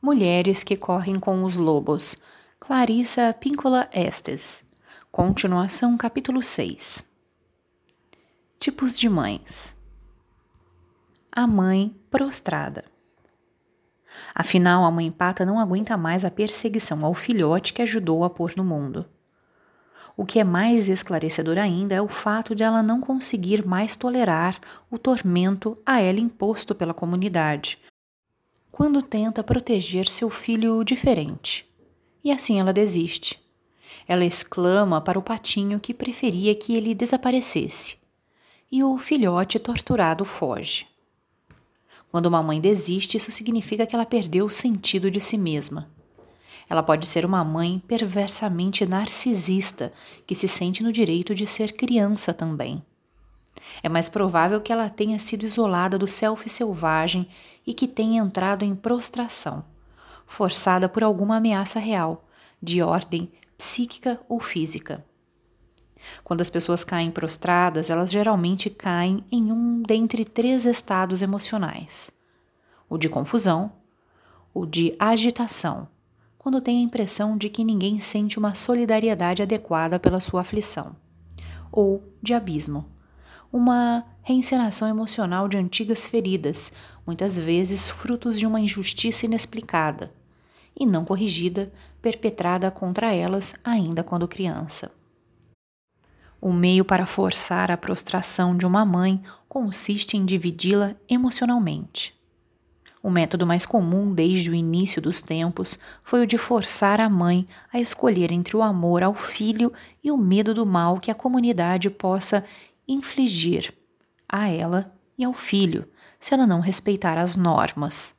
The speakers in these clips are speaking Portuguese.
Mulheres que correm com os lobos. Clarissa Píncola Estes. Continuação, capítulo 6. Tipos de mães. A mãe prostrada. Afinal, a mãe pata não aguenta mais a perseguição ao filhote que ajudou a pôr no mundo. O que é mais esclarecedor ainda é o fato de ela não conseguir mais tolerar o tormento a ela imposto pela comunidade, quando tenta proteger seu filho diferente. E assim ela desiste. Ela exclama para o patinho que preferia que ele desaparecesse. E o filhote torturado foge. Quando uma mãe desiste, isso significa que ela perdeu o sentido de si mesma. Ela pode ser uma mãe perversamente narcisista que se sente no direito de ser criança também. É mais provável que ela tenha sido isolada do self selvagem e que tenha entrado em prostração, forçada por alguma ameaça real, de ordem psíquica ou física. Quando as pessoas caem prostradas, elas geralmente caem em um dentre três estados emocionais: o de confusão, o de agitação, quando tem a impressão de que ninguém sente uma solidariedade adequada pela sua aflição, ou de abismo, uma reencenação emocional de antigas feridas, muitas vezes frutos de uma injustiça inexplicada e não corrigida, perpetrada contra elas ainda quando criança. O meio para forçar a prostração de uma mãe consiste em dividi-la emocionalmente. O método mais comum desde o início dos tempos foi o de forçar a mãe a escolher entre o amor ao filho e o medo do mal que a comunidade possa infligir a ela e ao filho se ela não respeitar as normas.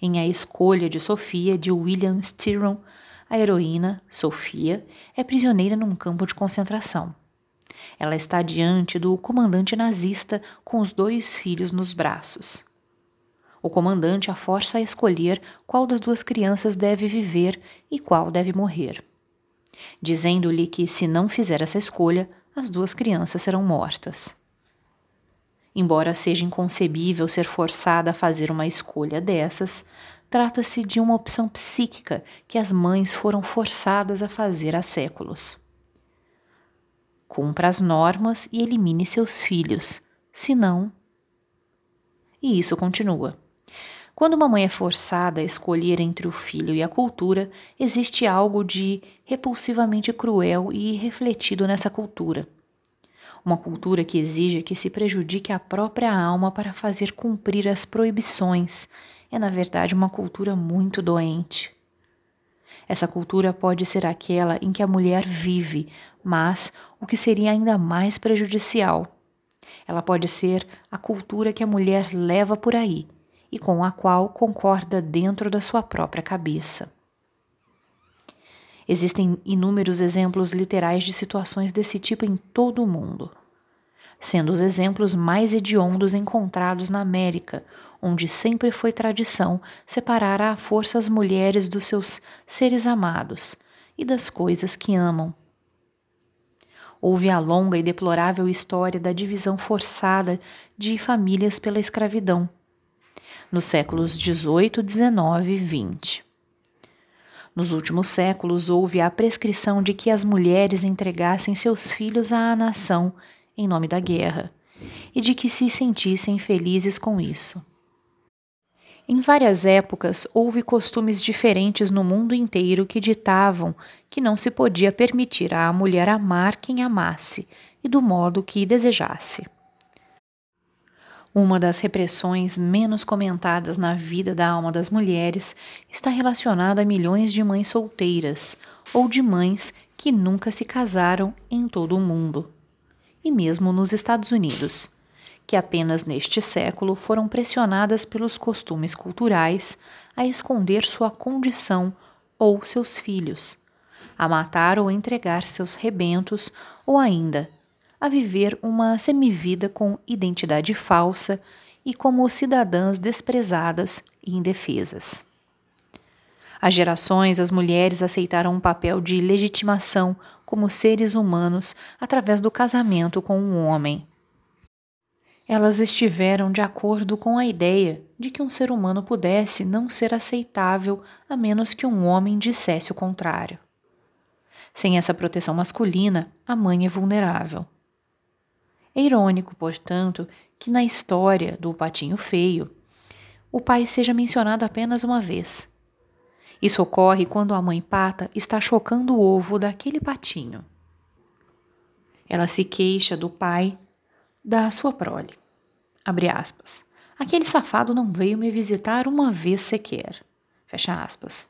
Em A Escolha de Sofia, de William Styron, a heroína, Sofia, é prisioneira num campo de concentração. Ela está diante do comandante nazista com os dois filhos nos braços. O comandante a força a escolher qual das duas crianças deve viver e qual deve morrer, dizendo-lhe que, se não fizer essa escolha, as duas crianças serão mortas. Embora seja inconcebível ser forçada a fazer uma escolha dessas, trata-se de uma opção psíquica que as mães foram forçadas a fazer há séculos. Cumpra as normas e elimine seus filhos, senão. E isso continua. Quando uma mãe é forçada a escolher entre o filho e a cultura, existe algo de repulsivamente cruel e refletido nessa cultura. Uma cultura que exige que se prejudique a própria alma para fazer cumprir as proibições é, na verdade, uma cultura muito doente. Essa cultura pode ser aquela em que a mulher vive, mas o que seria ainda mais prejudicial. Ela pode ser a cultura que a mulher leva por aí e com a qual concorda dentro da sua própria cabeça. Existem inúmeros exemplos literais de situações desse tipo em todo o mundo, sendo os exemplos mais hediondos encontrados na América, onde sempre foi tradição separar à força as mulheres dos seus seres amados e das coisas que amam. Houve a longa e deplorável história da divisão forçada de famílias pela escravidão nos séculos 18, 19 e 20. Nos últimos séculos, houve a prescrição de que as mulheres entregassem seus filhos à nação em nome da guerra e de que se sentissem felizes com isso. Em várias épocas, houve costumes diferentes no mundo inteiro que ditavam que não se podia permitir à mulher amar quem amasse e do modo que desejasse. Uma das repressões menos comentadas na vida da alma das mulheres está relacionada a milhões de mães solteiras ou de mães que nunca se casaram em todo o mundo, e mesmo nos Estados Unidos, que apenas neste século foram pressionadas pelos costumes culturais a esconder sua condição ou seus filhos, a matar ou entregar seus rebentos ou ainda a viver uma semivida com identidade falsa e como cidadãs desprezadas e indefesas. Há gerações, as mulheres aceitaram um papel de legitimação como seres humanos através do casamento com um homem. Elas estiveram de acordo com a ideia de que um ser humano pudesse não ser aceitável a menos que um homem dissesse o contrário. Sem essa proteção masculina, a mãe é vulnerável. É irônico, portanto, que na história do patinho feio, o pai seja mencionado apenas uma vez. Isso ocorre quando a mãe pata está chocando o ovo daquele patinho. Ela se queixa do pai da sua prole. Abre aspas. Aquele safado não veio me visitar uma vez sequer. Fecha aspas.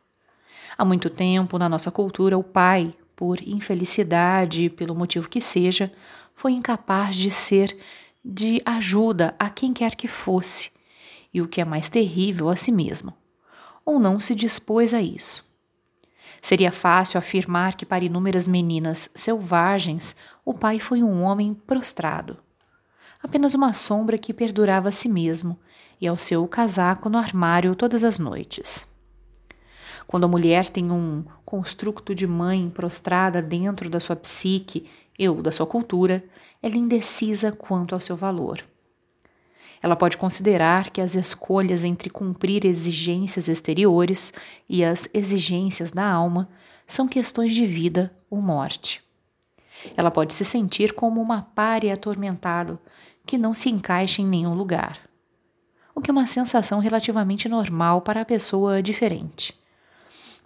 Há muito tempo, na nossa cultura, o pai, por infelicidade, pelo motivo que seja, foi incapaz de ser de ajuda a quem quer que fosse, e o que é mais terrível, a si mesmo. Ou não se dispôs a isso. Seria fácil afirmar que para inúmeras meninas selvagens o pai foi um homem prostrado apenas uma sombra que perdurava a si mesmo e ao seu casaco no armário todas as noites. Quando a mulher tem um construto de mãe prostrada dentro da sua psique ou da sua cultura, ela é indecisa quanto ao seu valor. Ela pode considerar que as escolhas entre cumprir exigências exteriores e as exigências da alma são questões de vida ou morte. Ela pode se sentir como uma pare atormentado que não se encaixa em nenhum lugar. O que é uma sensação relativamente normal para a pessoa diferente.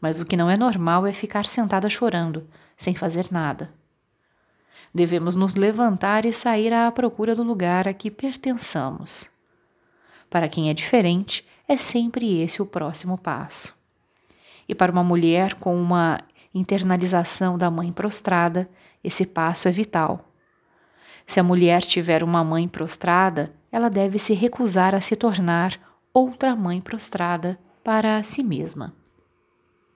Mas o que não é normal é ficar sentada chorando, sem fazer nada. Devemos nos levantar e sair à procura do lugar a que pertençamos. Para quem é diferente, é sempre esse o próximo passo. E para uma mulher com uma internalização da mãe prostrada, esse passo é vital. Se a mulher tiver uma mãe prostrada, ela deve se recusar a se tornar outra mãe prostrada para si mesma.